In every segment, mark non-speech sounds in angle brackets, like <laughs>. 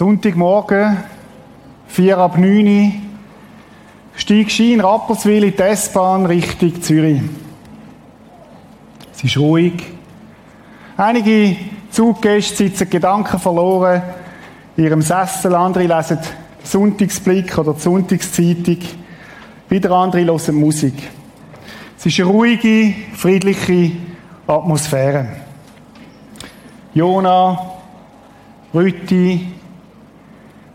Sonntagmorgen, vier ab neun, steigst du in Rapperswil in die S-Bahn Richtung Zürich. Es ist ruhig. Einige Zuggäste sitzen Gedanken verloren in ihrem Sessel, andere lesen den Sonntagsblick oder die Sonntagszeitung, wieder andere hören Musik. Es ist eine ruhige, friedliche Atmosphäre. Jona, Rütti,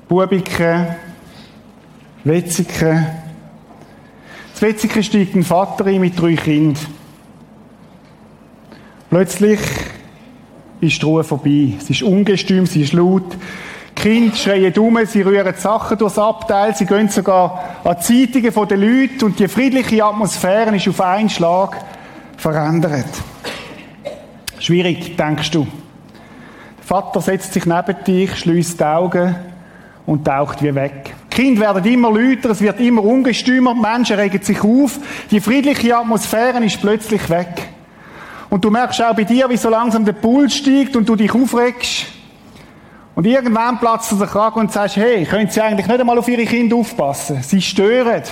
Bubiken, Wetzigen. Das Wetzigen steigt ein Vater ein mit drei Kindern. Plötzlich ist die Ruhe vorbei. Es ist ungestüm, sie ist laut. Die Kinder schreien um, sie rühren Sachen durchs Abteil, sie gehen sogar an die Zeitungen der Leute und die friedliche Atmosphäre ist auf einen Schlag verändert. Schwierig, denkst du. Der Vater setzt sich neben dich, schließt die Augen und taucht wie weg. Die Kinder werden immer lauter, es wird immer ungestümer, Menschen regen sich auf, die friedliche Atmosphäre ist plötzlich weg. Und du merkst auch bei dir, wie so langsam der Puls steigt und du dich aufregst. Und irgendwann platzt du den Kragen und sagst, hey, können Sie eigentlich nicht einmal auf Ihre Kinder aufpassen? Sie stören.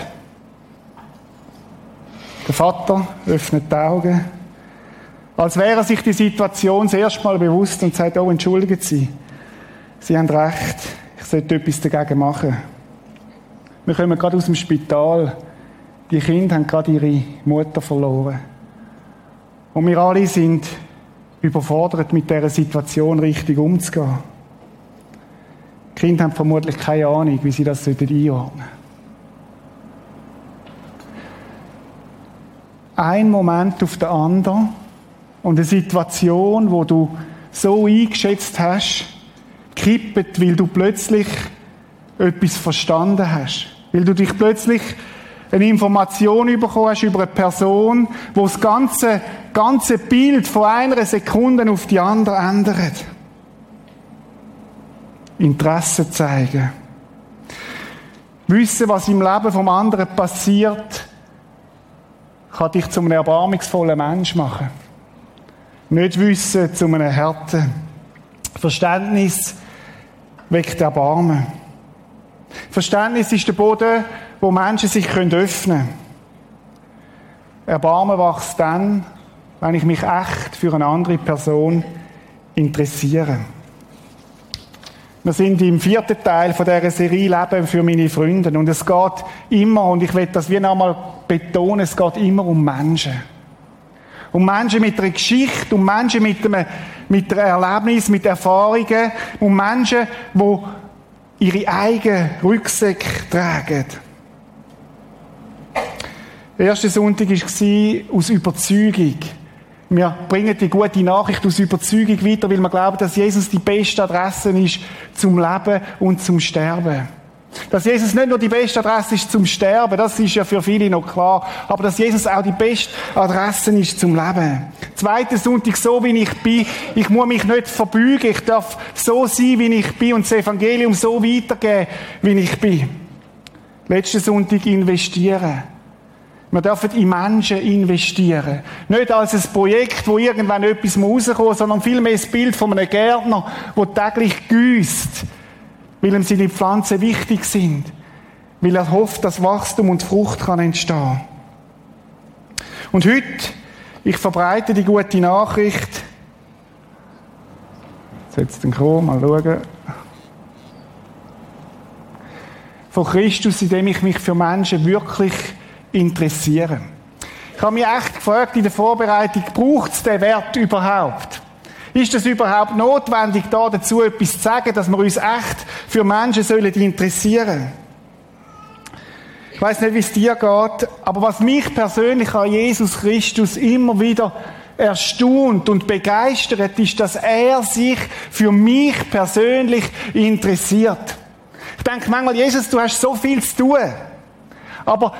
Der Vater öffnet die Augen, als wäre sich die Situation das erste Mal bewusst und sagt, oh, entschuldigen Sie. Sie haben recht. Ich sollte etwas dagegen machen. Wir kommen gerade aus dem Spital. Die Kinder haben gerade ihre Mutter verloren. Und wir alle sind überfordert, mit dieser Situation richtig umzugehen. Die Kinder haben vermutlich keine Ahnung, wie sie das einordnen sollten. Ein Moment auf den anderen und eine Situation, wo du so eingeschätzt hast, kippt, weil du plötzlich etwas verstanden hast. Weil du dich plötzlich eine Information bekommen hast über eine Person, wo das ganze, ganze Bild von einer Sekunde auf die andere ändert. Interesse zeigen. Wissen, was im Leben vom anderen passiert, kann dich zu einem erbarmungsvollen Mensch machen. Nicht wissen zu einem Härte. Verständnis weckt Erbarmen. Verständnis ist der Boden, wo Menschen sich öffnen können. Erbarmen wächst dann, wenn ich mich echt für eine andere Person interessiere. Wir sind im vierten Teil von dieser Serie Leben für meine Freunde. Und es geht immer, und ich will das wie nochmal betonen, es geht immer um Menschen. Um Menschen mit einer Geschichte, um Menschen mit einem, mit einem Erlebnis, mit Erfahrungen, um Menschen, die ihre eigenen Rucksäcke tragen. Der erste Sonntag war aus Überzeugung. Wir bringen die gute Nachricht aus Überzeugung weiter, weil wir glauben, dass Jesus die beste Adresse ist zum Leben und zum Sterben. Dass Jesus nicht nur die beste Adresse ist zum Sterben, das ist ja für viele noch klar, aber dass Jesus auch die beste Adresse ist zum Leben. Zweiter Sonntag, so wie ich bin, ich muss mich nicht verbeugen, ich darf so sein, wie ich bin und das Evangelium so weitergeben, wie ich bin. Letzten Sonntag investieren. Wir dürfen in Menschen investieren. Nicht als ein Projekt, wo irgendwann etwas rauskommt, sondern vielmehr das Bild von einem Gärtner, der täglich gießt, weil ihm seine Pflanzen wichtig sind, weil er hofft, dass Wachstum und Frucht kann entstehen. Und heute, ich verbreite die gute Nachricht. Jetzt den kommen, mal schauen. Von Christus, indem ich mich für Menschen wirklich interessieren. Ich habe mich echt gefragt in der Vorbereitung, braucht es den Wert überhaupt? Ist es überhaupt notwendig, da dazu etwas zu sagen, dass wir uns echt für Menschen sollen interessieren? Ich weiß nicht, wie es dir geht, aber was mich persönlich an Jesus Christus immer wieder erstaunt und begeistert, ist, dass er sich für mich persönlich interessiert. Ich denke manchmal, Jesus, du hast so viel zu tun. Aber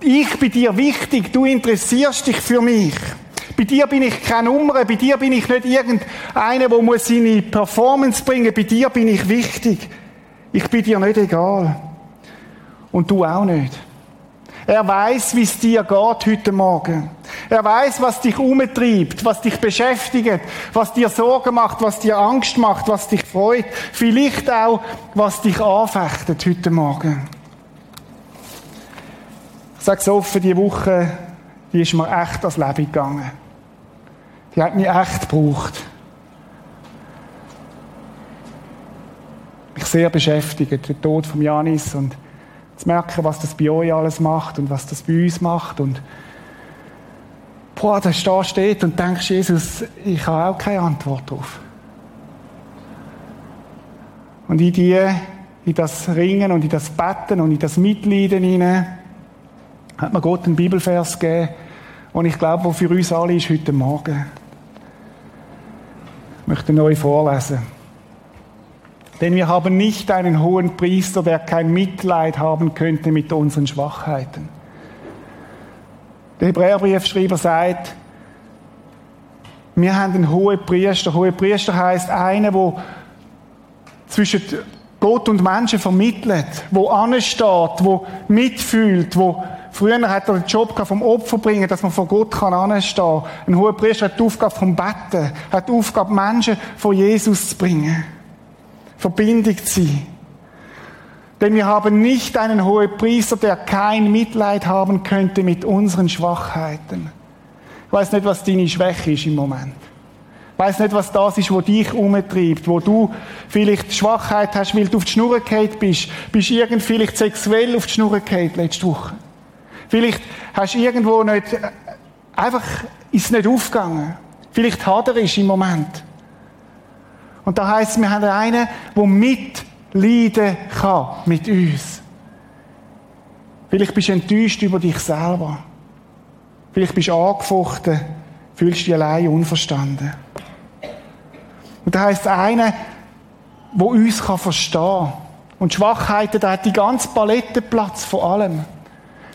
ich bin dir wichtig, du interessierst dich für mich. Bei dir bin ich keine Nummer, bei dir bin ich nicht irgendeiner, der muss seine Performance bringen, bei dir bin ich wichtig. Ich bin dir nicht egal. Und du auch nicht. Er weiß, wie es dir geht heute Morgen. Er weiß, was dich umtreibt, was dich beschäftigt, was dir Sorgen macht, was dir Angst macht, was dich freut. Vielleicht auch, was dich anfechtet heute Morgen. Ich sage es offen, die Woche, die ist mir echt ans Leben gegangen. Die hat mich echt gebraucht. Mich sehr beschäftigt, der Tod von Janis und zu merken, was das bei euch alles macht und was das bei uns macht und boah, da steht und denkst, Jesus, ich habe auch keine Antwort drauf. Und in die, in das Ringen und in das Betten und in das Mitleiden hinein hat mir Gott einen Bibelvers gegeben, und ich glaube, wo für uns alle ist heute Morgen. Möchte neu vorlesen. Denn wir haben nicht einen hohen Priester, der kein Mitleid haben könnte mit unseren Schwachheiten. Der Hebräerbriefschreiber sagt, wir haben einen hohen Priester. Hohe Priester heißt einer, der zwischen Gott und Menschen vermittelt, wo ansteht, wo mitfühlt, wo Früher hat er den Job vom Opfer bringen, dass man vor Gott kann anstehen. Ein hoher Priester hat die Aufgabe vom Betten, hat die Aufgabe, Menschen vor Jesus zu bringen. Verbindung zu sein. Denn wir haben nicht einen hohen Priester, der kein Mitleid haben könnte mit unseren Schwachheiten. Ich weiß nicht, was deine Schwäche ist im Moment. Ich weiß nicht, was das ist, wo dich umtreibt, wo du vielleicht Schwachheit hast, weil du auf die Schnur bist. Bist irgend vielleicht sexuell auf die Schnur letzte Woche. Vielleicht hast du irgendwo nicht, einfach ist es nicht aufgegangen. Vielleicht hat er ist im Moment. Und da heißt es, wir haben einen, der mitleiden kann mit uns. Vielleicht bist du enttäuscht über dich selber. Vielleicht bist du angefochten, fühlst dich allein unverstanden. Und da heißt es einer, der uns verstehen kann. Und Schwachheiten, da hat die ganze Palette Platz vor allem.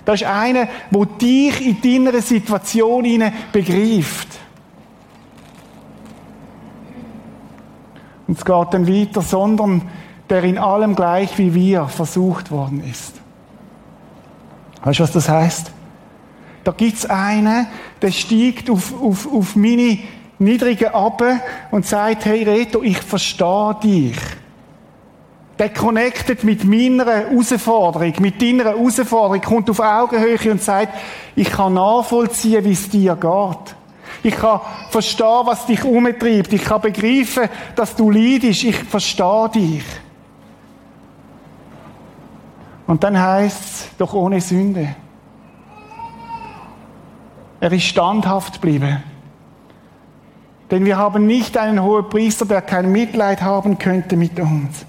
Das ist einer, der dich in deiner Situation begreift. Und es geht dann weiter, sondern der in allem gleich wie wir versucht worden ist. Weißt du, was das heißt? Da gibt's einen, der steigt auf, auf, auf meine niedrigen Abbe und sagt, hey Reto, ich verstehe dich der connectet mit meiner Herausforderung, mit deiner Herausforderung, kommt auf Augenhöhe und sagt, ich kann nachvollziehen, wie es dir geht. Ich kann verstehen, was dich umtreibt. Ich kann begreifen, dass du leidest. Ich verstehe dich. Und dann heißt es, doch ohne Sünde. Er ist standhaft geblieben. Denn wir haben nicht einen hohen Priester, der kein Mitleid haben könnte mit uns.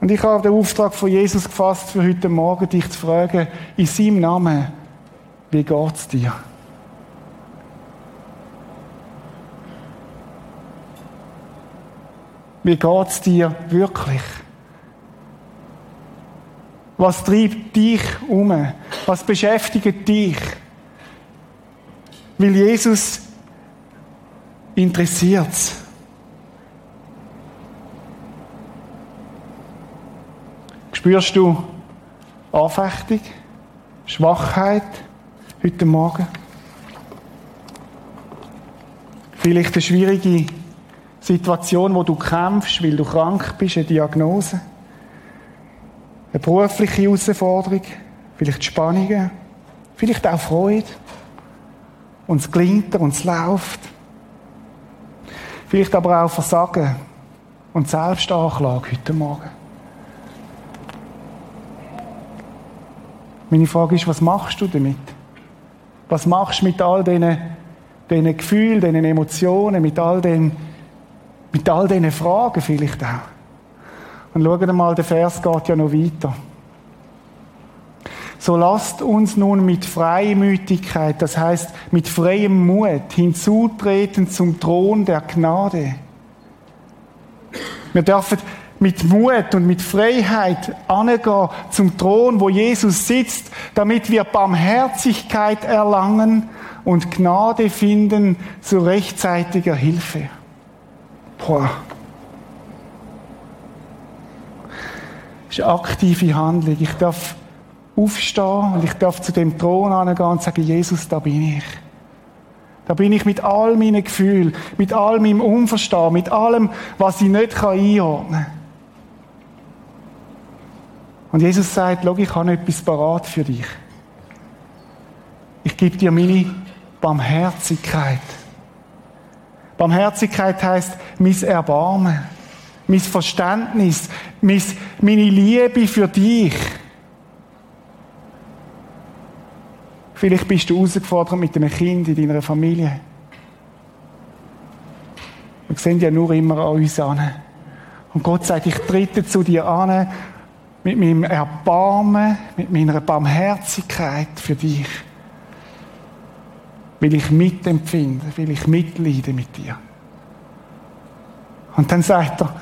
Und ich habe den Auftrag von Jesus gefasst, für heute Morgen dich zu fragen, in seinem Namen, wie geht's dir? Wie geht's dir wirklich? Was treibt dich um? Was beschäftigt dich? Weil Jesus interessiert's. Spürst du Anfechtung, Schwachheit heute Morgen? Vielleicht eine schwierige Situation, wo du kämpfst, weil du krank bist, eine Diagnose. Eine berufliche Herausforderung, vielleicht Spannungen, vielleicht auch Freude. Und es gelingt und es läuft. Vielleicht aber auch Versagen und Selbstanklage heute Morgen. Meine Frage ist, was machst du damit? Was machst du mit all diesen, diesen Gefühlen, diesen Emotionen, mit all den, mit all diesen Fragen vielleicht auch? Und schauen mal, der Vers geht ja noch weiter. So lasst uns nun mit Freimütigkeit, das heißt mit freiem Mut, hinzutreten zum Thron der Gnade. Wir dürfen mit Mut und mit Freiheit angehen zum Thron, wo Jesus sitzt, damit wir Barmherzigkeit erlangen und Gnade finden zu rechtzeitiger Hilfe. Boah. Das ist eine aktive Handlung. Ich darf aufstehen und ich darf zu dem Thron angehen und sagen, Jesus, da bin ich. Da bin ich mit all meinen Gefühlen, mit all meinem Unverstehen, mit allem, was ich nicht einordnen kann. Und Jesus sagt, schau, ich habe etwas parat für dich. Ich gebe dir meine Barmherzigkeit. Barmherzigkeit heißt mein Erbarmen, mein Verständnis, meine Liebe für dich. Vielleicht bist du herausgefordert mit einem Kind in deiner Familie. Wir sehen ja nur immer an uns an. Und Gott sagt, ich trete zu dir an mit meinem Erbarmen, mit meiner Barmherzigkeit für dich. Will ich mitempfinden, will ich mitleiden mit dir. Und dann sagt er,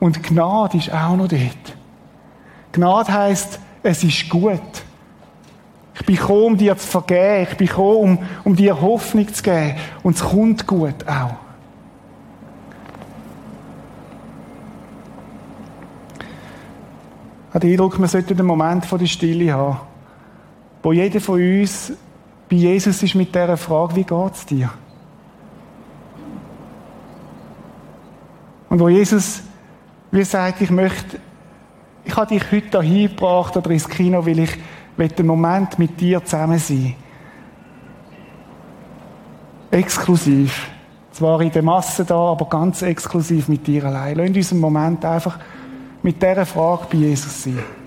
und Gnade ist auch noch dort. Gnade heißt, es ist gut. Ich bin gekommen, um dir zu vergeben. Ich bin gekommen, um, um dir Hoffnung zu geben. Und es kommt gut auch. Ich habe den Eindruck, wir sollten einen Moment der Stille haben, wo jeder von uns bei Jesus ist mit dieser Frage, wie geht es dir? Und wo Jesus wie sagt, ich möchte, ich habe dich heute hier gebracht oder ins Kino, weil ich einen Moment mit dir zusammen sein Exklusiv. Zwar in der Masse da, aber ganz exklusiv mit dir allein. Lass uns einen Moment einfach mit dieser Frage bei Jesus sein.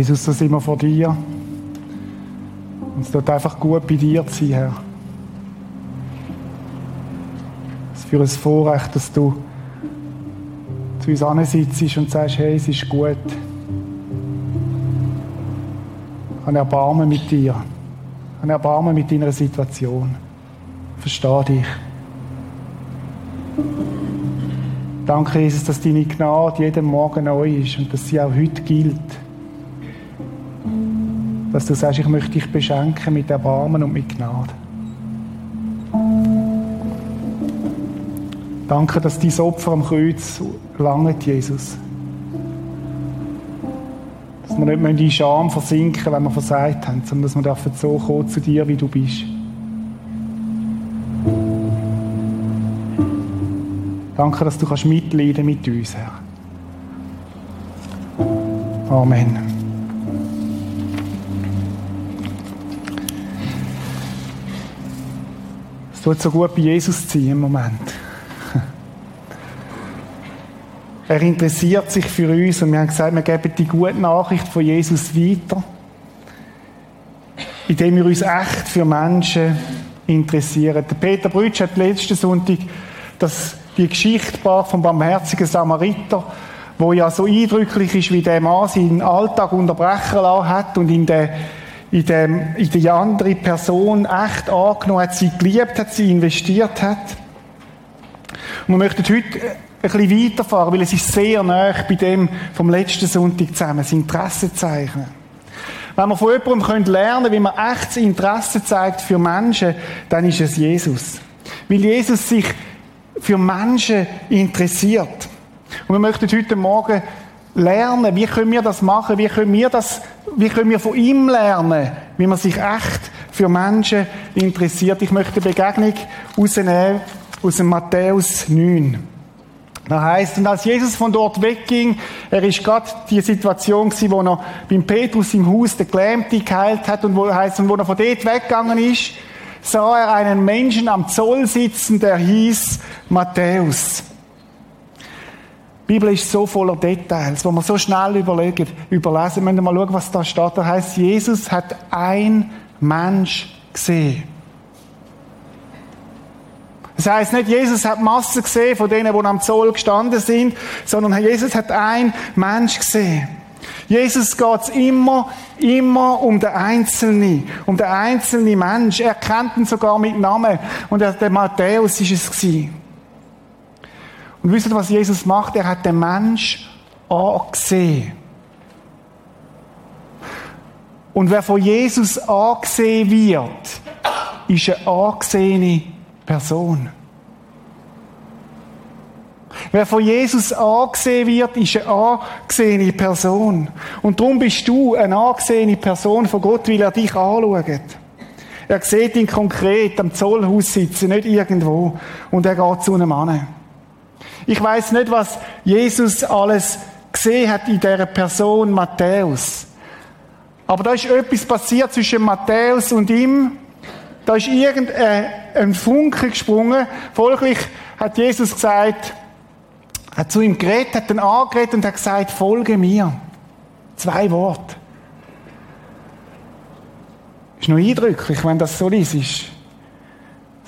Jesus, sind wir vor dir. Und es tut einfach gut bei dir zu sein, Herr. Es ist für ein Vorrecht, dass du zu uns ansitzt und sagst, hey, es ist gut. Ich habe Erbarmen mit dir. Ich habe Erbarmen mit deiner Situation. Verstehe dich. Danke, Jesus, dass deine Gnade jeden Morgen neu ist und dass sie auch heute gilt dass du sagst, ich möchte dich beschenken mit Erbarmen und mit Gnade. Danke, dass dein Opfer am Kreuz langt, Jesus. Dass wir nicht in Scham versinken, wenn wir versagt haben, sondern dass wir dürfen so kommen zu dir, wie du bist. Danke, dass du kannst mitleiden mit uns, Herr. Amen. Es tut so gut, bei Jesus zu sein im Moment. <laughs> Er interessiert sich für uns und wir haben gesagt, wir geben die gute Nachricht von Jesus weiter, indem wir uns echt für Menschen interessieren. Der Peter Brütsch hat letzten Sonntag das, die Geschichte vom barmherzigen Samariter, wo ja so eindrücklich ist, wie der Mann seinen Alltag unterbrechen lassen hat und in der in, dem, in die andere Person echt angenommen hat, sie geliebt hat, sie investiert hat. Und wir möchten heute ein bisschen weiterfahren, weil es ist sehr nah bei dem vom letzten Sonntag zusammen, das Interesse zeichnen. Wenn wir von jemandem lernen können, wie man echtes Interesse zeigt für Menschen, dann ist es Jesus. Weil Jesus sich für Menschen interessiert. Und wir möchten heute Morgen lernen, wie können wir das machen, wie können wir das, wie können wir von ihm lernen, wie man sich echt für Menschen interessiert. Ich möchte eine Begegnung rausnehmen aus dem Matthäus 9. Da heißt, und als Jesus von dort wegging, er ist gerade die Situation gewesen, wo er beim Petrus im Haus den Gelähmten geheilt hat und wo heißt, und wo er von dort weggegangen ist, sah er einen Menschen am Zoll sitzen, der hieß Matthäus. Die Bibel ist so voller Details, wo man so schnell überlegen, überlesen. Wir müssen mal schauen, was da steht. Da heißt, Jesus hat ein Mensch gesehen. Das heißt nicht, Jesus hat Massen gesehen von denen, die am Zoll gestanden sind, sondern Jesus hat ein Mensch gesehen. Jesus geht es immer, immer um den Einzelnen, um den einzelnen Mensch. Er kennt ihn sogar mit Namen. Und der Matthäus ist es gewesen. Und wisst ihr, was Jesus macht? Er hat den Mensch angesehen. Und wer von Jesus angesehen wird, ist eine angesehene Person. Wer von Jesus angesehen wird, ist eine angesehene Person. Und darum bist du eine angesehene Person von Gott, weil er dich anschaut. Er sieht ihn konkret am Zollhaus sitzen, nicht irgendwo. Und er geht zu einem Mann. Ich weiß nicht, was Jesus alles gesehen hat in dieser Person Matthäus. Aber da ist etwas passiert zwischen Matthäus und ihm. Da ist irgendein Funke gesprungen. Folglich hat Jesus gesagt, hat zu ihm geredet, hat ihn angeredet und hat gesagt, folge mir. Zwei Worte. Ist noch eindrücklich, wenn das so ist.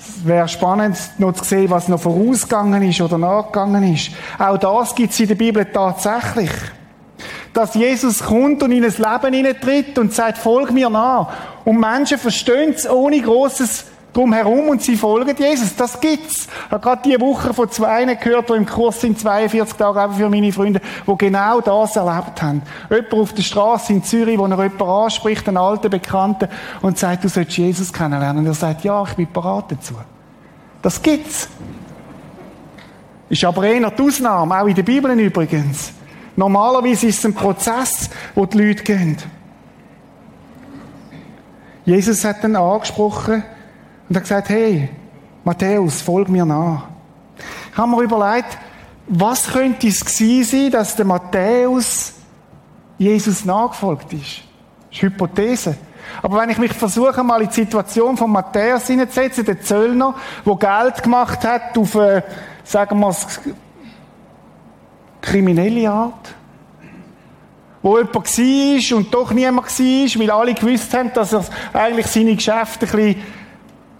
Es wäre spannend, noch zu sehen, was noch vorausgegangen ist oder nachgegangen ist. Auch das gibt es in der Bibel tatsächlich. Dass Jesus kommt und in ein Leben hineintritt und sagt, folg mir nach. Und Menschen verstehen es ohne grosses drumherum und sie folgen Jesus. Das gibt's. Ich habe gerade diese Woche von zwei gehört, die im Kurs sind, 42 Tage für meine Freunde, die genau das erlebt haben. Jemand auf der Straße in Zürich, wo er jemanden anspricht, einen alten Bekannten, und sagt, du sollst Jesus kennenlernen. Und er sagt, ja, ich bin bereit dazu. Das gibt's. Ist aber eher die Ausnahme, auch in der Bibel übrigens. Normalerweise ist es ein Prozess, wo die Leute gehen. Jesus hat dann angesprochen, und hat gesagt, hey, Matthäus, folg mir nach. Ich habe mir überlegt, was könnte es gewesen sein, dass der Matthäus Jesus nachgefolgt ist? Das ist Hypothese. Aber wenn ich mich versuche, mal in die Situation von Matthäus hineinzusetzen, der Zöllner, der Geld gemacht hat auf, äh, sagen wir kriminelle Art, wo jemand war und doch niemand war, weil alle gewusst haben, dass er eigentlich seine Geschäfte ein bisschen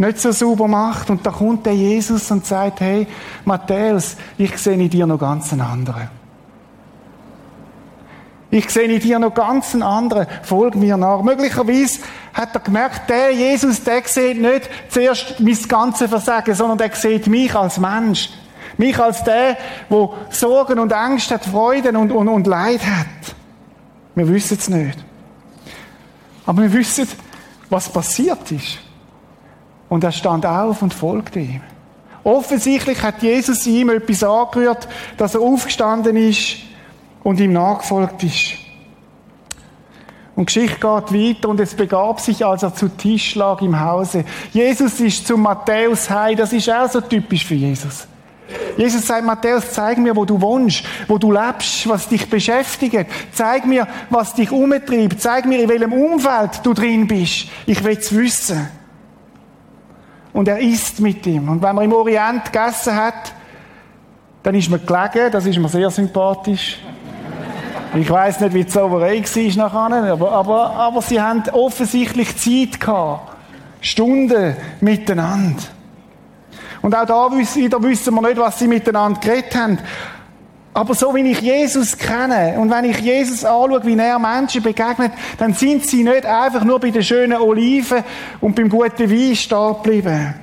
nicht so sauber macht. Und da kommt der Jesus und sagt, hey, Matthäus, ich sehe in dir noch ganz einen anderen. Ich sehe in dir noch ganz einen anderen. Folg mir nach. Möglicherweise hat er gemerkt, der Jesus, der sieht nicht zuerst mein ganzes Versagen, sondern der sieht mich als Mensch. Mich als der, der Sorgen und Ängste hat, Freuden und, und, und Leid hat. Wir wissen es nicht. Aber wir wissen, was passiert ist. Und er stand auf und folgte ihm. Offensichtlich hat Jesus ihm etwas angerührt, dass er aufgestanden ist und ihm nachgefolgt ist. Und Geschichte geht weiter und es begab sich, als er zu Tisch lag im Hause. Jesus ist zu Matthäus heim. Das ist auch so typisch für Jesus. Jesus sagt, Matthäus, zeig mir, wo du wohnst, wo du lebst, was dich beschäftigt. Zeig mir, was dich umtreibt. Zeig mir, in welchem Umfeld du drin bist. Ich will es wissen und er isst mit ihm. Und wenn man im Orient gegessen hat, Dann ist mir gelegen, das ist mir sehr sympathisch. Ich weiß nicht, wie die Sauerei war nachher, aber, aber, aber sie haben offensichtlich Zeit gehabt. Stunden miteinander. Und auch da wieder wissen wir nicht, was sie miteinander geredet haben. Aber so wie ich Jesus kenne und wenn ich Jesus anschaue, wie er Menschen begegnet, dann sind sie nicht einfach nur bei den schönen Oliven und beim guten Wein stehen geblieben.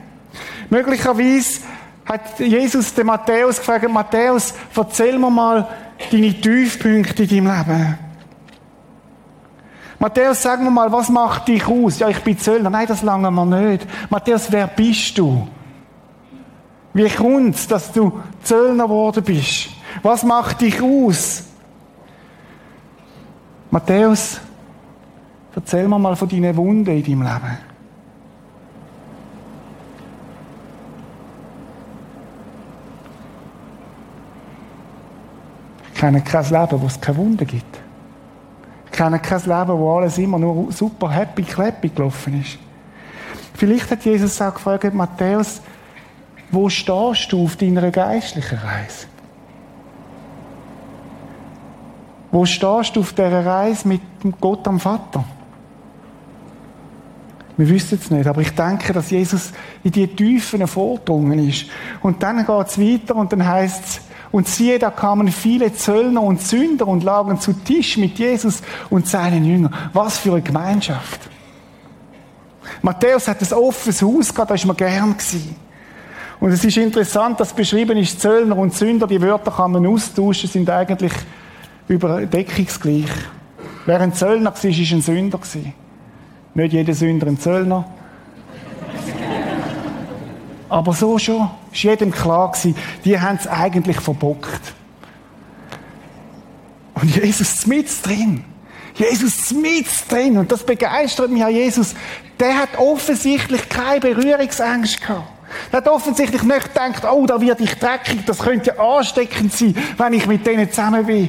Möglicherweise hat Jesus den Matthäus gefragt, Matthäus, erzähl mir mal deine Tiefpunkte in deinem Leben. Matthäus, sag mir mal, was macht dich aus? Ja, ich bin Zöllner. Nein, das lange wir nicht. Matthäus, wer bist du? Wie kommt's, dass du Zöllner geworden bist? Was macht dich aus? Matthäus, erzähl mir mal von deinen Wunden in deinem Leben. Ich kenne kein Leben, wo es keine Wunden gibt. Ich kenne kein Leben, wo alles immer nur super happy, clappy gelaufen ist. Vielleicht hat Jesus auch gefragt, Matthäus, wo stehst du auf deiner geistlichen Reise? Wo stehst du auf dieser Reise mit Gott am Vater? Wir wissen es nicht, aber ich denke, dass Jesus in die Tiefen vordrungen ist. Und dann geht es weiter und dann heißt es, und siehe, da kamen viele Zöllner und Sünder und lagen zu Tisch mit Jesus und seinen Jüngern. Was für eine Gemeinschaft. Matthäus hat ein offenes Haus gehabt, da ist man gern gewesen. Und es ist interessant, dass beschrieben ist, Zöllner und Sünder, die Wörter kann man austauschen, sind eigentlich überdeckungsgleich. Wer ein Zöllner war, ist ein Sünder. Nicht jeder Sünder ein Zöllner. Aber so schon. Ist jedem klar die haben es eigentlich verbockt. Und Jesus mit drin. Jesus mit drin. Und das begeistert mich an Jesus. Der hat offensichtlich keine Berührungsängste gehabt. Er hat offensichtlich nicht gedacht, oh, da wird ich dreckig, das könnte ja ansteckend sein, wenn ich mit denen zusammen bin.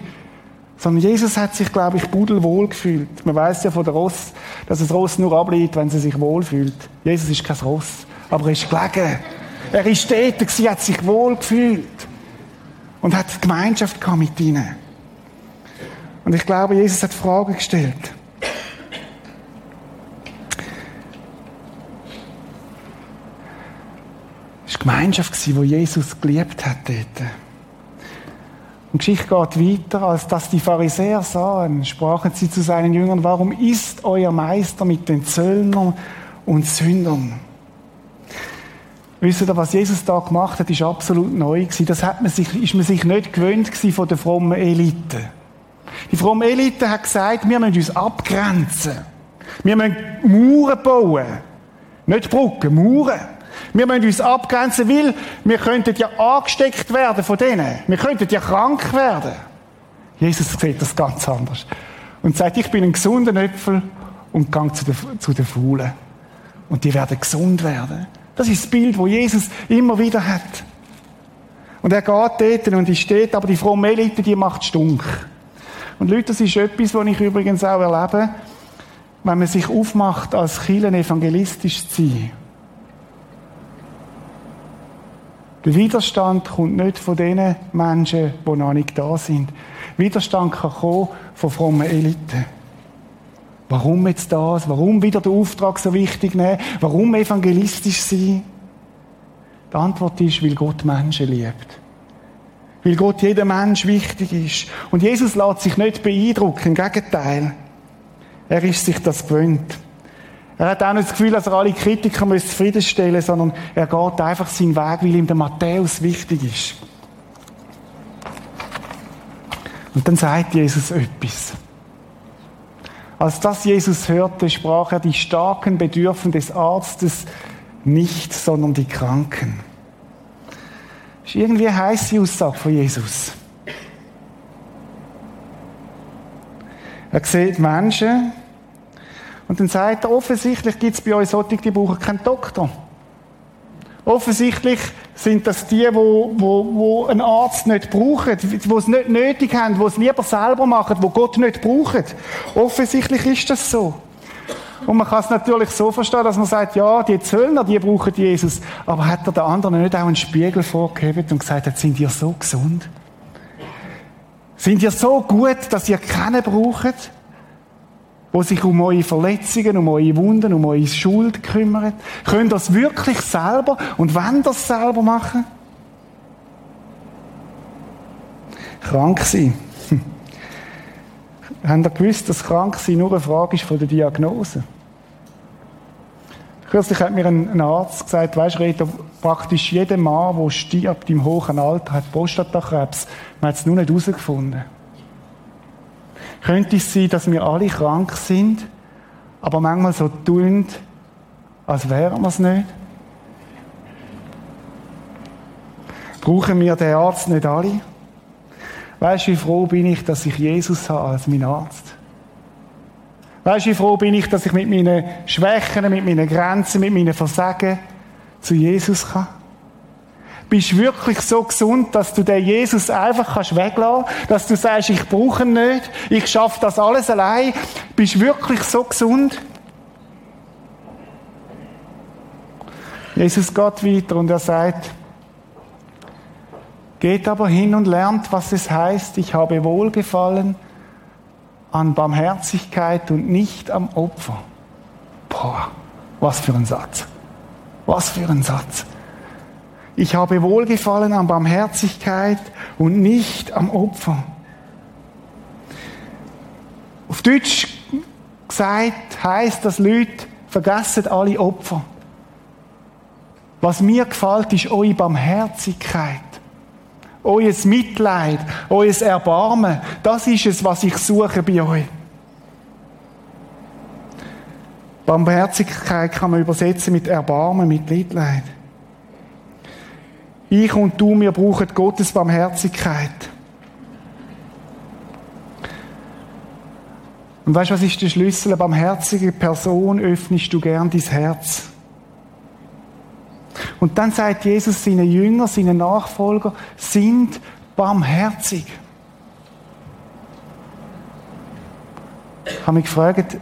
Sondern Jesus hat sich, glaube ich, pudelwohl gefühlt. Man weiß ja von der Ross, dass das Ross nur ablehnt, wenn sie sich wohl fühlt. Jesus ist kein Ross, aber er ist gelegen. Er ist dort, sie hat sich wohl gefühlt. Und hat Gemeinschaft mit ihnen. Und ich glaube, Jesus hat Fragen gestellt. Es war Gemeinschaft, die Jesus geliebt hat dort. Und Geschichte geht weiter, als dass die Pharisäer sahen, sprachen sie zu seinen Jüngern, warum ist euer Meister mit den Zöllnern und Sündern? Wisst ihr, was Jesus da gemacht hat, ist absolut neu gewesen. Das hat man sich, ist man sich nicht gewöhnt gewesen von der frommen Elite. Die fromme Elite hat gesagt, wir müssen uns abgrenzen. Wir müssen Mauern bauen. Nicht Brücken, Mauern. Wir müssen uns abgrenzen, weil wir könnten ja angesteckt werden von denen. Wir könnten ja krank werden. Jesus sieht das ganz anders. Und sagt, ich bin ein gesunder Äpfel und gehe zu den, zu den Faulen. Und die werden gesund werden. Das ist das Bild, wo Jesus immer wieder hat. Und er geht dort und ist dort, aber die fromme Elite, die macht stunk. Und Leute, das ist etwas, was ich übrigens auch erlebe, wenn man sich aufmacht, als Kirchen evangelistisch zu sein. Der Widerstand kommt nicht von den Menschen, die noch nicht da sind. Widerstand kann kommen von frommen Eliten. Warum jetzt das? Warum wieder den Auftrag so wichtig nehmen? Warum evangelistisch sein? Die Antwort ist, weil Gott Menschen liebt. Weil Gott jedem Mensch wichtig ist. Und Jesus lässt sich nicht beeindrucken, im Gegenteil. Er ist sich das gewöhnt. Er hat auch nicht das Gefühl, dass er alle Kritiker zufriedenstellen muss, sondern er geht einfach seinen Weg, weil ihm der Matthäus wichtig ist. Und dann sagt Jesus etwas. Als das Jesus hörte, sprach er, die Starken bedürfen des Arztes nicht, sondern die Kranken. Das ist irgendwie eine heisse Aussage von Jesus. Er sieht Menschen und dann sagt er, offensichtlich gibt es bei euch solche, die brauchen keinen Doktor. Offensichtlich sind das die, wo, wo, wo einen Arzt nicht brauchen, die es nicht nötig haben, die es lieber selber machen, wo Gott nicht braucht. Offensichtlich ist das so. Und man kann es natürlich so verstehen, dass man sagt, ja, die Zöllner, die brauchen Jesus. Aber hat er den anderen nicht auch einen Spiegel vorgehebt und gesagt, sind ihr so gesund? Sind ihr so gut, dass ihr keinen braucht, wo sich um eure Verletzungen, um eure Wunden, um eure Schuld kümmert? Könnt ihr das wirklich selber? Und wenn das selber machen? Krank sein. <laughs> Haben ihr gewusst, dass Kranksein nur eine Frage ist von der Diagnose? Kürzlich hat mir ein Arzt gesagt, weisst du, praktisch jeder Mann, der stirbt im hohen Alter, hat Prostatakrebs. Man hat es nur nicht herausgefunden. Könnte es sein, dass wir alle krank sind, aber manchmal so tun, als wären wir es nicht? Brauchen wir den Arzt nicht alle? Weißt du, wie froh bin ich, dass ich Jesus habe als mein Arzt? Weißt du, wie froh bin ich, dass ich mit meinen Schwächen, mit meinen Grenzen, mit meinen Versagen zu Jesus kann? Bist du wirklich so gesund, dass du den Jesus einfach kannst weglassen Dass du sagst, ich brauche ihn nicht, ich schaffe das alles allein. Bist du wirklich so gesund? Jesus geht weiter und er sagt, Geht aber hin und lernt, was es heißt, ich habe Wohlgefallen an Barmherzigkeit und nicht am Opfer. Boah, was für ein Satz. Was für ein Satz. Ich habe Wohlgefallen an Barmherzigkeit und nicht am Opfer. Auf Deutsch gesagt heißt das Leute vergessen alle Opfer. Was mir gefällt, ist eure Barmherzigkeit euer Mitleid, euer Erbarmen, das ist es, was ich suche bei euch. Barmherzigkeit kann man übersetzen mit Erbarmen, mit Mitleid. Ich und du, wir brauchen Gottes Barmherzigkeit. Und weißt du, was ist der Schlüssel? Eine barmherzige Person öffnest du gern dein Herz. Und dann sagt Jesus seinen Jünger, seinen Nachfolger, sind barmherzig. Ich habe mich gefragt,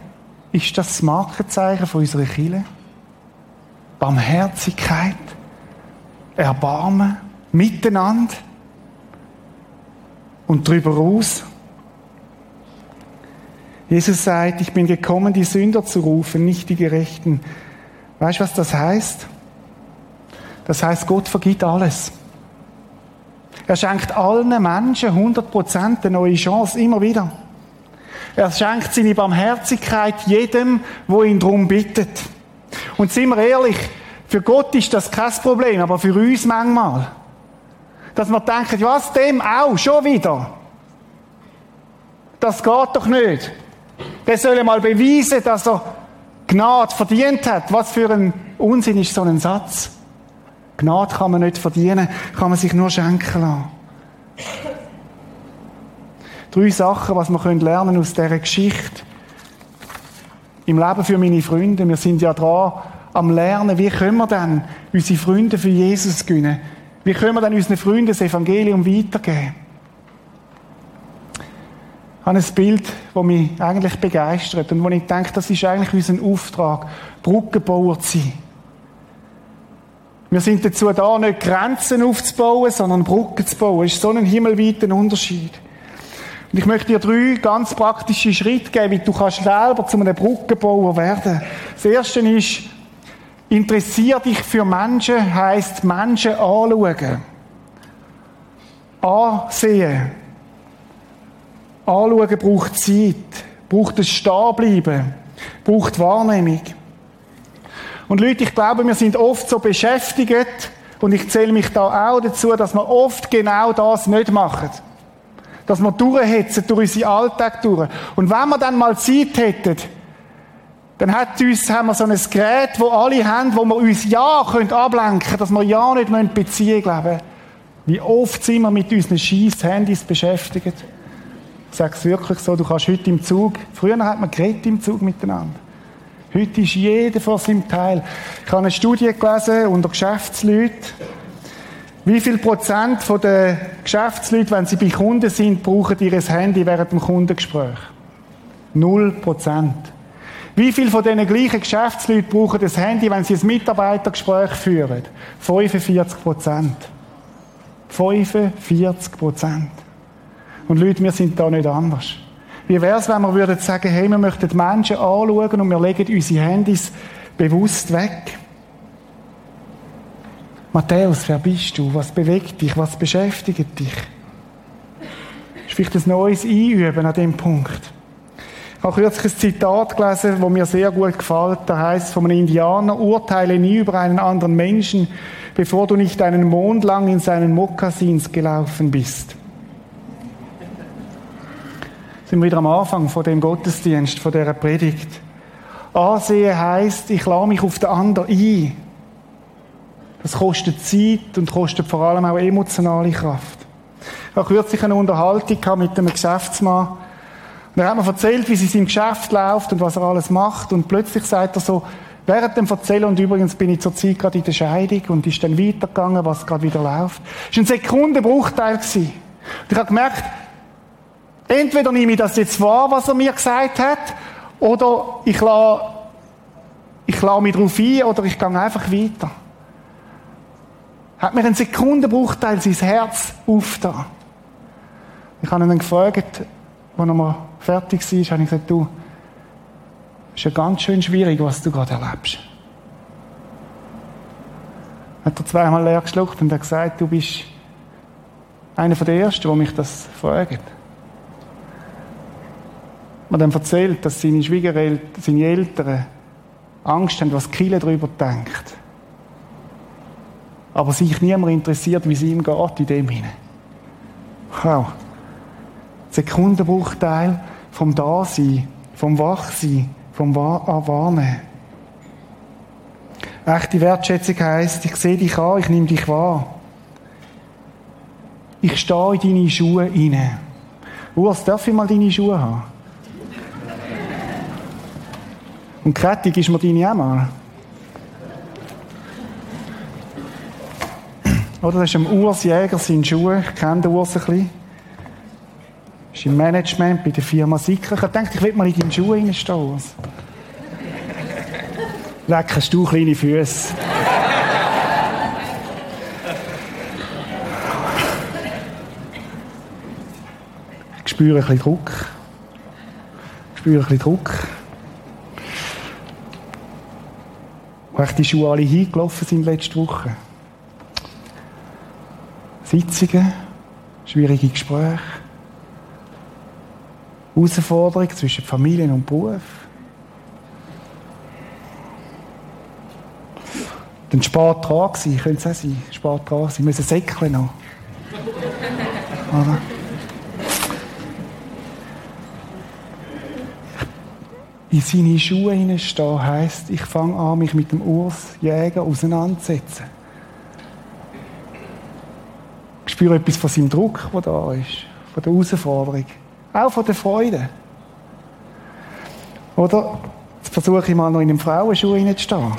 ist das das Markenzeichen unserer Kirche? Barmherzigkeit, Erbarmen, Miteinander und darüber raus. Jesus sagt, ich bin gekommen, die Sünder zu rufen, nicht die Gerechten. Weißt du, was das heißt? Das heißt, Gott vergibt alles. Er schenkt allen Menschen 100% eine neue Chance, immer wieder. Er schenkt seine Barmherzigkeit jedem, wo ihn darum bittet. Und sind wir ehrlich, für Gott ist das kein Problem, aber für uns manchmal. Dass wir denken, was dem auch, schon wieder. Das geht doch nicht. Der soll mal beweisen, dass er Gnade verdient hat. Was für ein Unsinn ist so ein Satz. Gnade kann man nicht verdienen, kann man sich nur schenken lassen. Drei Sachen, was wir lernen aus dieser Geschichte. Im Leben für meine Freunde. Wir sind ja dran am Lernen, wie können wir denn unsere Freunde für Jesus gewinnen? Wie können wir denn unseren Freunden das Evangelium weitergeben? Ich habe ein Bild, das mich eigentlich begeistert und wo ich denke, das ist eigentlich unser Auftrag, Brückenbauer zu sein. Wir sind dazu da, nicht Grenzen aufzubauen, sondern Brücken zu bauen. Das ist so ein himmelweiter Unterschied. Und ich möchte dir drei ganz praktische Schritte geben, wie du kannst selber zu einem Brückenbauer werden. Das erste ist, interessier dich für Menschen, heisst Menschen anschauen. Ansehen. Anschauen braucht Zeit, braucht ein Stehenbleiben, braucht Wahrnehmung. Und Leute, ich glaube, wir sind oft so beschäftigt, und ich zähle mich da auch dazu, dass wir oft genau das nicht machen. Dass wir durchhetzen durch unseren Alltag durch. Und wenn wir dann mal Zeit hätten, dann hat uns, haben wir so ein Gerät, wo alle haben, wo wir uns ja können ablenken können, dass wir ja nicht beziehen glauben. Wie oft sind wir mit unseren scheiß Handys beschäftigt? Ich sage es wirklich so, du kannst heute im Zug, früher hat man geredet im Zug miteinander. Heute ist jeder vor seinem Teil. Ich habe eine Studie gelesen unter Geschäftsleuten. Wie viel Prozent von den Geschäftsleuten, wenn sie bei Kunden sind, brauchen ihr Handy während dem Kundengespräch? Null Prozent. Wie viele von diesen gleichen Geschäftsleuten brauchen das Handy, wenn sie ein Mitarbeitergespräch führen? 45 Prozent. 45 Prozent. Und Leute, wir sind da nicht anders. Wie wäre es, wenn wir würden sagen, hey, wir möchten die Menschen anschauen und wir legen unsere Handys bewusst weg? Matthäus, wer bist du? Was bewegt dich? Was beschäftigt dich? Ist vielleicht ein neues Einüben an dem Punkt. Ich habe kürzlich ein Zitat gelesen, das mir sehr gut gefällt. Da heißt es von einem Indianer, urteile nie über einen anderen Menschen, bevor du nicht einen Mond lang in seinen Mokassins gelaufen bist. Sind wir wieder am Anfang von dem Gottesdienst, von dieser Predigt. Ansehen heißt, ich lasse mich auf den anderen ein. Das kostet Zeit und kostet vor allem auch emotionale Kraft. Ich habe kürzlich eine Unterhaltung mit einem Geschäftsmann. Er hat mir erzählt, wie es im Geschäft läuft und was er alles macht. Und plötzlich sagt er so, während dem Erzählen, und übrigens bin ich zur Zeit gerade in der Scheidung und ist dann weitergegangen, was gerade wieder läuft. Es war ein Sekundenbruchteil. Und ich habe gemerkt, entweder nehme ich das jetzt wahr, was er mir gesagt hat, oder ich lasse, ich lasse mich darauf ein, oder ich gehe einfach weiter hat mir einen Sekundenbruchteil sein Herz aufgetan. Ich habe ihn dann gefragt, als er mal fertig war, habe ich gesagt, du, ist ja ganz schön schwierig, was du gerade erlebst. Hat er zweimal leer geschluckt und hat gesagt, du bist einer der Ersten, der mich das fragt. Man dann erzählt, dass seine Schwiegereltern, seine Eltern Angst haben, was Kille darüber denkt aber sich niemand interessiert, wie es ihm geht in dem hinein. Wow. Sekundenbruchteil vom Dasein, vom Wachsein, vom Wahrnehmen. Echte Wertschätzung heisst, ich sehe dich an, ich nehme dich wahr. Ich stehe in deine Schuhe hinein. Urs, darf ich mal deine Schuhe haben? Und Krettig ist mir deine auch mal. Oder das ist ein Urs Jäger seine Schuhe. Ich kenne den Urs ein bisschen. Ist im Management bei der Firma Sicker. Ich dachte, ich will mal in deine Schuhe reinstehen. Leck, hast du kleine Füße. Ich spüre ein bisschen Druck. Ich spüre ein bisschen Druck. Wo die Schuhe alle hingelaufen sind letzte Woche. Sitzungen, schwierige Gespräche, Herausforderungen zwischen Familie und Beruf. Dann spät dran gewesen, könnte es auch sein, spät dran sein, müssen säckeln noch. Oder? In seine Schuhe hineinstehen heisst, ich fange an, mich mit dem Urs Jäger auseinanderzusetzen spüre etwas von seinem Druck, der da ist, von der Herausforderung, auch von der Freude. Oder jetzt versuche ich mal noch in einem Frauenschuh hineinzustehen.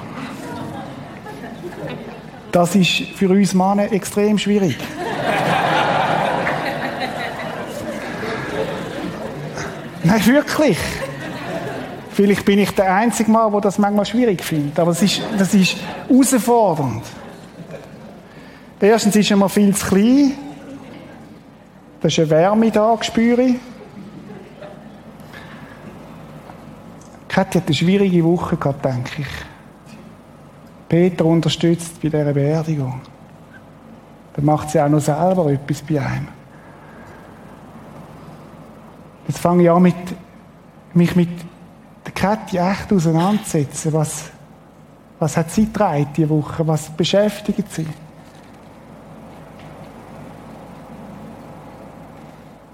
Das ist für uns Männer extrem schwierig. <laughs> Nein, wirklich. Vielleicht bin ich der einzige Mann, der das manchmal schwierig findet. Aber es ist, das ist herausfordernd. Erstens ist er mir viel zu klein. Da ist eine Wärme da, spüre ich. Kathi hat eine schwierige Woche gehabt, denke ich. Peter unterstützt bei dieser Beerdigung. Dann macht sie auch noch selber etwas bei einem. Jetzt fange ich an, mit, mich mit der Kathi echt auseinanderzusetzen. Was, was hat sie getragen diese Woche? Was beschäftigt sie?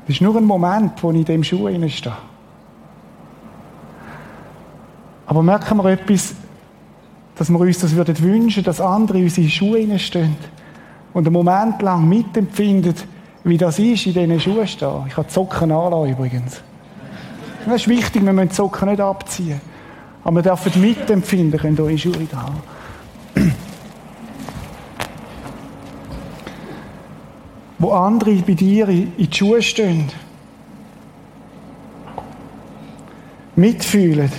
Das ist nur ein Moment, wo ich in dem Schuh stehe. Aber merken wir etwas, dass wir uns das würden wünschen, dass andere in unsere Schuhe stehen und einen Moment lang mitempfinden, wie das ist, in diesen Schuhen stehen. Ich habe Socken anlassen, übrigens. Das ist wichtig, wir müssen die Socken nicht abziehen. Aber wir dürfen mitempfinden, können eure Schuhe da haben. <clears throat> wo andere bei dir in die Schuhe stehen. Mitfühlen.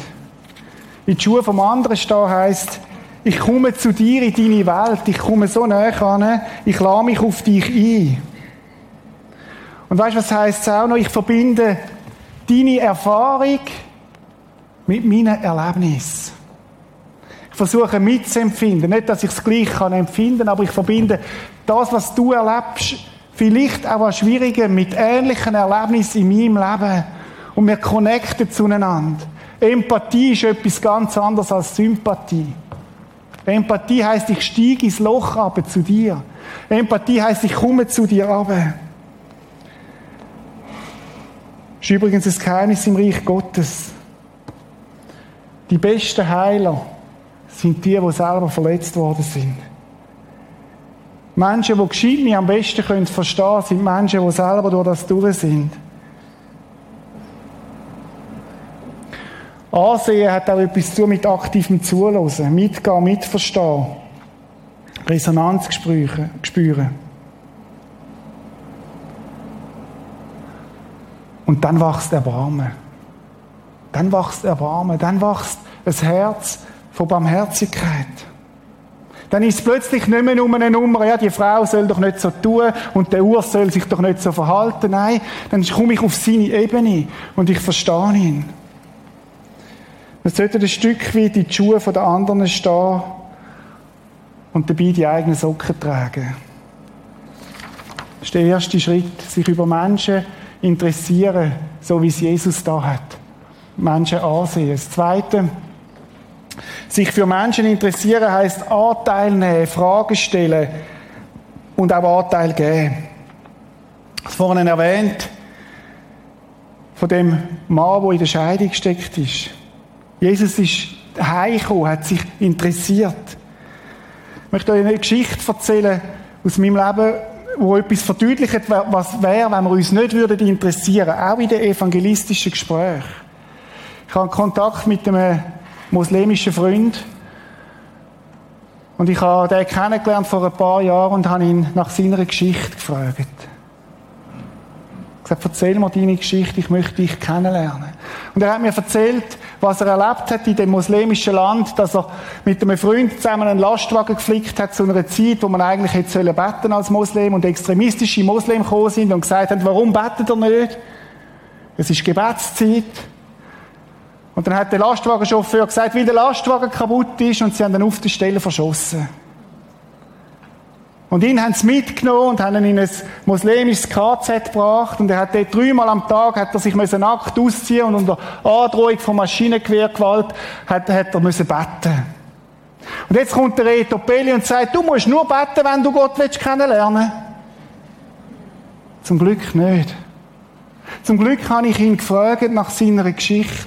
In die Schuhe vom anderen stehen heisst, ich komme zu dir in deine Welt, ich komme so näher an, ich lade mich auf dich ein. Und weißt du, was heisst es auch noch? Ich verbinde deine Erfahrung mit meinem Erlebnis. Ich versuche mitzuempfinden. Nicht, dass ich es gleich kann empfinden, aber ich verbinde das, was du erlebst, vielleicht auch an Schwierigen mit ähnlichen Erlebnissen in meinem Leben. Und wir connecten zueinander. Empathie ist etwas ganz anderes als Sympathie. Empathie heißt, ich steige ins Loch ab zu dir. Empathie heißt, ich komme zu dir ab. Das ist übrigens ein Geheimnis im Reich Gottes. Die besten Heiler sind die, die selber verletzt worden sind. Menschen, die Geschichte am besten verstehen können, sind Menschen, die selber durch das durch sind. Ansehen hat auch etwas zu mit aktivem Zuhören, mitgehen, mitverstehen, Resonanz spüren. Und dann wächst Erbarmen. Dann wächst Erbarmen. Dann wächst ein Herz von Barmherzigkeit. Dann ist es plötzlich nicht mehr nur eine Nummer, ja, die Frau soll doch nicht so tun und der Urs soll sich doch nicht so verhalten. Nein, dann komme ich auf seine Ebene und ich verstehe ihn. Wir sollten ein Stück weit in die Schuhe der anderen stehen und dabei die eigenen Socken tragen. Das ist der erste Schritt, sich über Menschen interessieren, so wie es Jesus da hat. Menschen ansehen. Das Zweite, sich für Menschen interessieren heißt Anteil nehmen, Fragen stellen und auch Anteil geben. Das vorhin erwähnt, von dem Mann, der in der Scheidung gesteckt ist. Jesus ist heimgekommen, hat sich interessiert. Ich möchte euch eine Geschichte erzählen aus meinem Leben, wo etwas verdeutlicht, was wäre, wenn wir uns nicht würden interessieren, auch in den evangelistischen Gesprächen. Ich habe Kontakt mit einem muslimischen Freund und ich habe den kennengelernt vor ein paar Jahren und habe ihn nach seiner Geschichte gefragt gesagt, erzähl mir deine Geschichte, ich möchte dich kennenlernen. Und er hat mir erzählt, was er erlebt hat in dem muslimischen Land, dass er mit einem Freund zusammen einen Lastwagen geflickt hat zu einer Zeit, wo man eigentlich hätte beten als Muslim und extremistische Muslim gekommen sind und gesagt haben, warum betet er nicht? Es ist Gebetszeit. Und dann hat der Lastwagenchauffeur gesagt, weil der Lastwagen kaputt ist und sie haben ihn auf der Stelle verschossen. Und ihn haben sie mitgenommen und haben ihn in ein muslimisches KZ gebracht. Und er hat dort dreimal am Tag, hat er sich müssen nackt ausziehen und unter Androhung von Maschinengewehrgewalt hat, hat er müssen beten. Und jetzt kommt der Reto Pelli und sagt, du musst nur beten, wenn du Gott willst kennenlernen. Zum Glück nicht. Zum Glück habe ich ihn gefragt nach seiner Geschichte.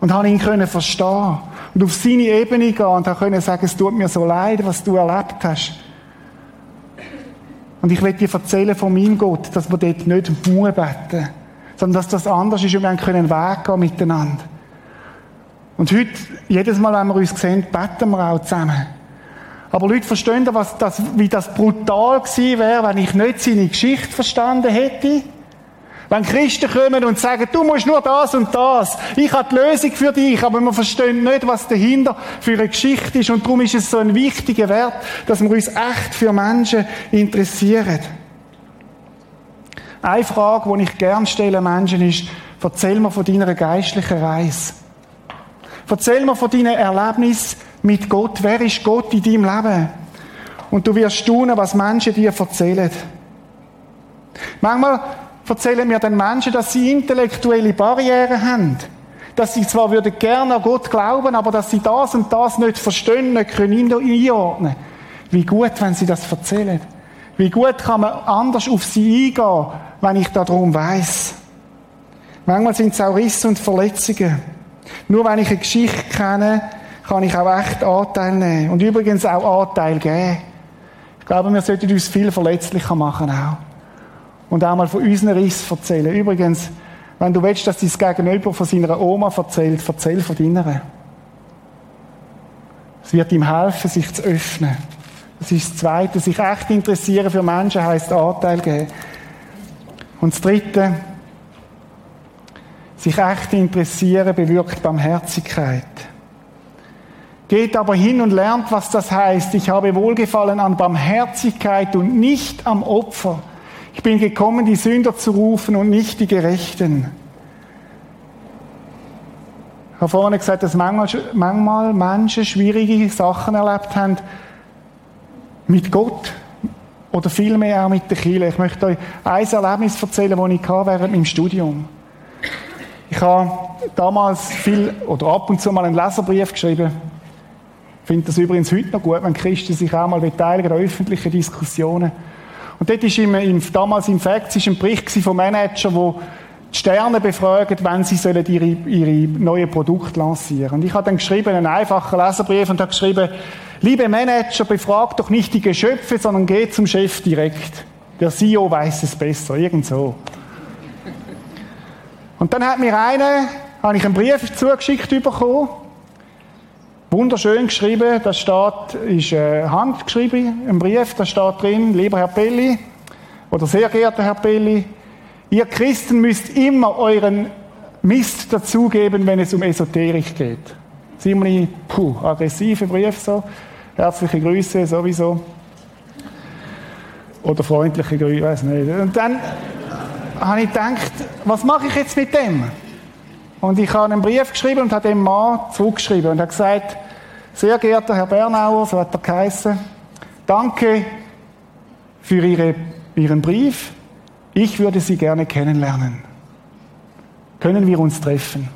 Und habe ihn können verstehen und auf seine Ebene gehen und auch können sagen, es tut mir so leid, was du erlebt hast. Und ich will dir erzählen von meinem Gott, dass wir dort nicht Mühe beten, sondern dass das anders ist und wir können Weg gehen miteinander. Und heute, jedes Mal, wenn wir uns sehen, beten wir auch zusammen. Aber Leute verstehen, was das, wie das brutal gewesen wäre, wenn ich nicht seine Geschichte verstanden hätte. Wenn Christen kommen und sagen, du musst nur das und das, ich habe die Lösung für dich, aber wir verstehen nicht, was dahinter für eine Geschichte ist und darum ist es so ein wichtiger Wert, dass wir uns echt für Menschen interessieren. Eine Frage, die ich gerne stelle Menschen ist, erzähl mir von deiner geistlichen Reise. Erzähl mir von deinen Erlebnissen mit Gott. Wer ist Gott in deinem Leben? Und du wirst staunen, was Menschen dir erzählen. Manchmal erzählen mir den Menschen, dass sie intellektuelle Barrieren haben. Dass sie zwar würden gerne an Gott glauben, aber dass sie das und das nicht verstehen, nicht können einordnen. Wie gut, wenn sie das erzählen. Wie gut kann man anders auf sie eingehen, wenn ich darum weiß. Manchmal sind es auch Risse und Verletzungen. Nur wenn ich eine Geschichte kenne, kann ich auch echt Anteil nehmen. Und übrigens auch Anteil geben. Ich glaube, wir sollten uns viel verletzlicher machen auch und auch mal von unseren Rissen erzählen. Übrigens, wenn du willst, dass dein Gegenüber von seiner Oma erzählt, erzähl von deiner. Es wird ihm helfen, sich zu öffnen. Das ist das Zweite. Sich echt interessieren für Menschen heisst Anteil geben. Und das Dritte, Sich echt interessieren bewirkt Barmherzigkeit. Geht aber hin und lernt, was das heißt. Ich habe Wohlgefallen an Barmherzigkeit und nicht am Opfer. Ich bin gekommen, die Sünder zu rufen und nicht die Gerechten. Ich habe vorhin gesagt, dass manchmal, manchmal Menschen schwierige Sachen erlebt haben mit Gott oder vielmehr auch mit der Kirche. Ich möchte euch ein Erlebnis erzählen, das ich hatte während meinem Studium. Ich habe damals viel oder ab und zu mal einen Leserbrief geschrieben. Ich finde das übrigens heute noch gut, wenn Christen sich auch mal beteiligen an öffentlichen Diskussionen. Und dort ist im, im, damals im Facts ein Bericht von Managern, wo die Sterne befragen, wenn sie sollen ihre, ihre neuen Produkte lancieren. Und ich habe dann geschrieben, einen einfachen Leserbrief und habe geschrieben, liebe Manager, befragt doch nicht die Geschöpfe, sondern geht zum Chef direkt. Der CEO weiß es besser, irgend so. Und dann hat mir einer, habe ich einen Brief zugeschickt bekommen, wunderschön geschrieben, da steht, ist äh, handgeschrieben, ein Brief, da steht drin, lieber Herr Pelli, oder sehr geehrter Herr Pelli, Ihr Christen müsst immer euren Mist dazugeben, wenn es um Esoterik geht. Ziemlich puh, aggressive Brief so. Herzliche Grüße sowieso. Oder freundliche Grüße, weiß nicht. Und dann habe ich gedacht, was mache ich jetzt mit dem? Und ich habe einen Brief geschrieben und habe dem Mann zurückgeschrieben und habe gesagt, sehr geehrter Herr Bernauer, so hat er geheißen, danke für Ihre, Ihren Brief. Ich würde Sie gerne kennenlernen. Können wir uns treffen?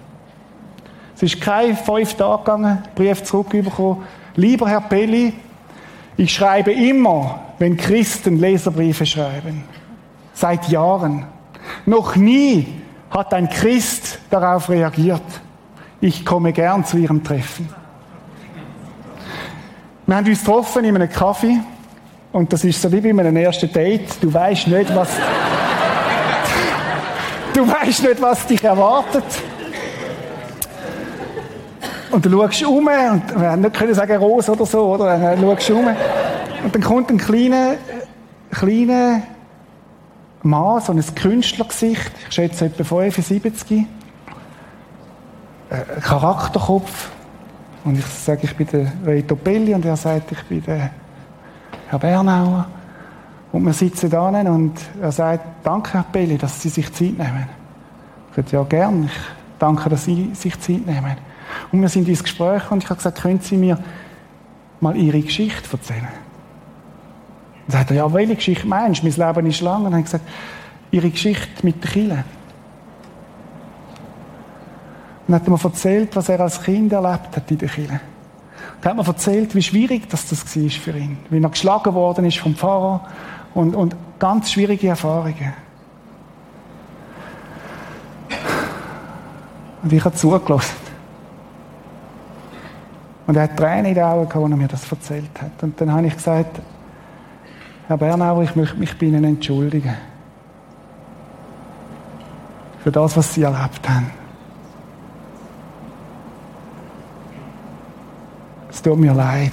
Es ist kein fünf Tage gegangen, Brief zurückbekommen. Lieber Herr Pelli, ich schreibe immer, wenn Christen Leserbriefe schreiben. Seit Jahren. Noch nie hat ein Christ darauf reagiert. Ich komme gern zu Ihrem Treffen. Wir haben uns getroffen in einem Kaffee und das ist so wie bei einem ersten Date. Du weißt nicht, was <laughs> du weißt nicht, was dich erwartet. Und du schaust um und wir haben nicht können sagen Rose oder so, oder? Dann schaust um und dann kommt ein kleiner, kleiner Mann, so ein Künstlergesicht, ich schätze etwa 75, ein Charakterkopf. Und ich sage, ich bin der Reto Belli und er sagt, ich bin der Herr Bernauer. Und wir sitzen da und er sagt, danke Herr Belli, dass Sie sich Zeit nehmen. Ich sage, ja gern, ich danke, dass Sie sich Zeit nehmen. Und wir sind ins Gespräch und ich habe gesagt, können Sie mir mal Ihre Geschichte erzählen? Dann sagt er, ja, welche Geschichte meinst du? Mein Leben ist lang. Und dann habe ich gesagt, Ihre Geschichte mit der Kille. Dann hat er mir erzählt, was er als Kind erlebt hat in der Kille. Dann hat mir erzählt, wie schwierig das, das war für ihn. Wie er geschlagen worden ist vom Pfarrer. Und, und ganz schwierige Erfahrungen. Und ich habe zugelassen. Und er hat Tränen in den Augen als er mir das erzählt hat. Und dann habe ich gesagt, Herr Bernauer, ich möchte mich bei Ihnen entschuldigen. Für das, was Sie erlebt haben. Es tut mir leid.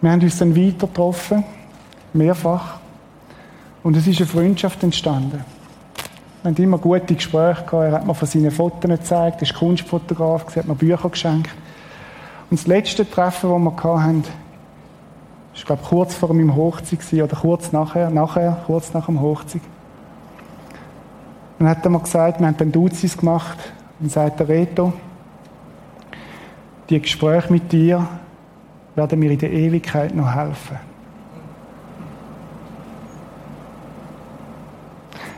Wir haben uns dann weiter getroffen, mehrfach. Und es ist eine Freundschaft entstanden. Wir haben immer gute Gespräche gehabt. Er hat mir von seinen Fotos gezeigt. Er ist Kunstfotograf, er hat mir Bücher geschenkt. Und das letzte Treffen, das wir hatten, ich glaube, kurz vor meinem Hochzeit oder kurz nachher, nachher, kurz nach dem Hochzeit. Dann hat er mir gesagt, wir haben dann Duzis gemacht. Und sagt der Reto, die Gespräche mit dir werden mir in der Ewigkeit noch helfen.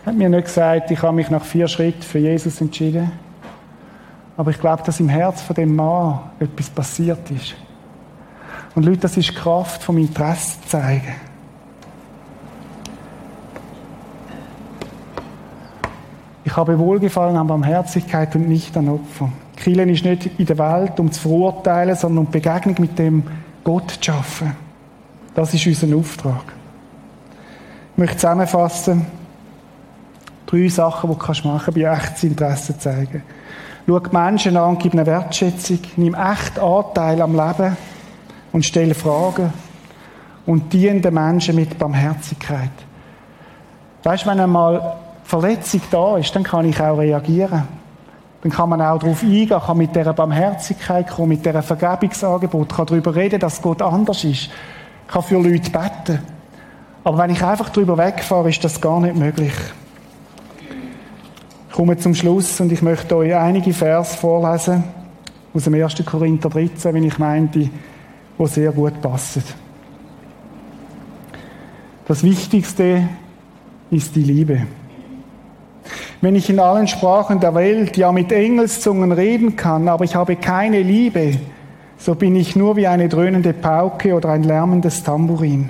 Er hat mir nicht gesagt, ich habe mich nach vier Schritten für Jesus entschieden. Aber ich glaube, dass im Herz von dem Mann etwas passiert ist. Und Leute, das ist Kraft vom Interesse zeigen. Ich habe Wohlgefallen an Barmherzigkeit und nicht an Opfer. Kirchen ist nicht in der Welt, um zu verurteilen, sondern um Begegnung mit dem Gott zu schaffen. Das ist unser Auftrag. Ich möchte zusammenfassen, drei Sachen, die du machen kannst, bei echtes Interesse zeigen. Schau Menschen an, gib eine Wertschätzung, nimm echt Anteil am Leben und stelle Fragen und diene den Menschen mit Barmherzigkeit. Weißt du, wenn einmal Verletzung da ist, dann kann ich auch reagieren. Dann kann man auch darauf eingehen, kann mit dieser Barmherzigkeit kommen, mit dieser Vergebungsangebot, kann darüber reden, dass Gott anders ist, kann für Leute beten. Aber wenn ich einfach darüber wegfahre, ist das gar nicht möglich. Ich komme zum Schluss und ich möchte euch einige Vers vorlesen aus dem 1. Korinther 13, wenn ich meinte, wo sehr gut passen. Das Wichtigste ist die Liebe. Wenn ich in allen Sprachen der Welt, ja mit Engelszungen reden kann, aber ich habe keine Liebe, so bin ich nur wie eine dröhnende Pauke oder ein lärmendes Tambourin.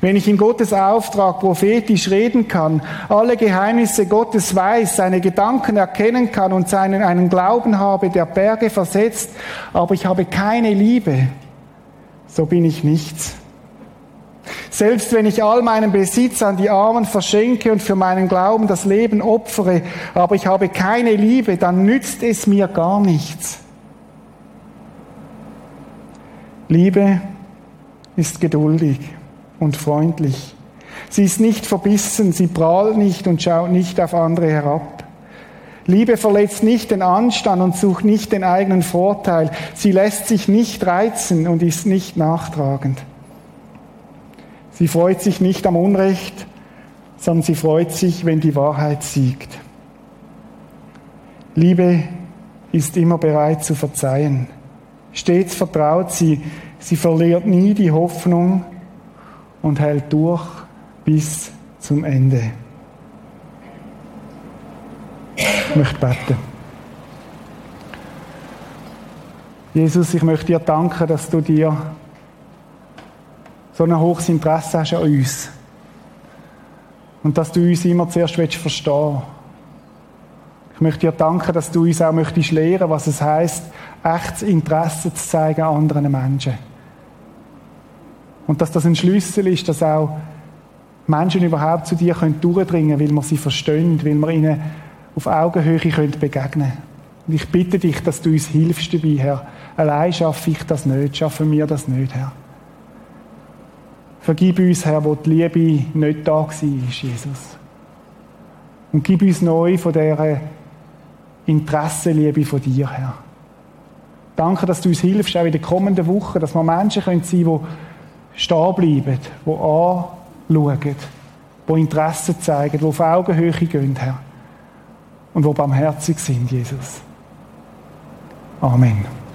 Wenn ich in Gottes Auftrag prophetisch reden kann, alle Geheimnisse Gottes weiß, seine Gedanken erkennen kann und seinen einen Glauben habe, der Berge versetzt, aber ich habe keine Liebe, so bin ich nichts. Selbst wenn ich all meinen Besitz an die Armen verschenke und für meinen Glauben das Leben opfere, aber ich habe keine Liebe, dann nützt es mir gar nichts. Liebe ist geduldig und freundlich. Sie ist nicht verbissen, sie prahlt nicht und schaut nicht auf andere herab. Liebe verletzt nicht den Anstand und sucht nicht den eigenen Vorteil. Sie lässt sich nicht reizen und ist nicht nachtragend. Sie freut sich nicht am Unrecht, sondern sie freut sich, wenn die Wahrheit siegt. Liebe ist immer bereit zu verzeihen. Stets vertraut sie, sie verliert nie die Hoffnung und hält durch bis zum Ende. Ich möchte beten. Jesus, ich möchte dir danken, dass du dir so ein hohes Interesse hast an uns. Und dass du uns immer zuerst willst verstehen Ich möchte dir danken, dass du uns auch möchtest lehren, was es heißt, echtes Interesse zu zeigen an anderen Menschen. Und dass das ein Schlüssel ist, dass auch Menschen überhaupt zu dir können durchdringen können, weil wir sie verstehen, weil wir ihnen auf Augenhöhe können begegnen Und ich bitte dich, dass du uns hilfst dabei, Herr. Allein schaffe ich das nicht, schaffen wir das nicht, Herr. Vergib uns, Herr, wo die Liebe nicht da war, Jesus. Und gib uns neu von dieser Interessenliebe von dir, Herr. Danke, dass du uns hilfst, auch in den kommenden Wochen, dass wir Menschen sein können die stehen bleiben, die anschauen, die Interesse zeigen, die auf Augenhöhe gehen, Herr. Und die barmherzig sind, Jesus. Amen.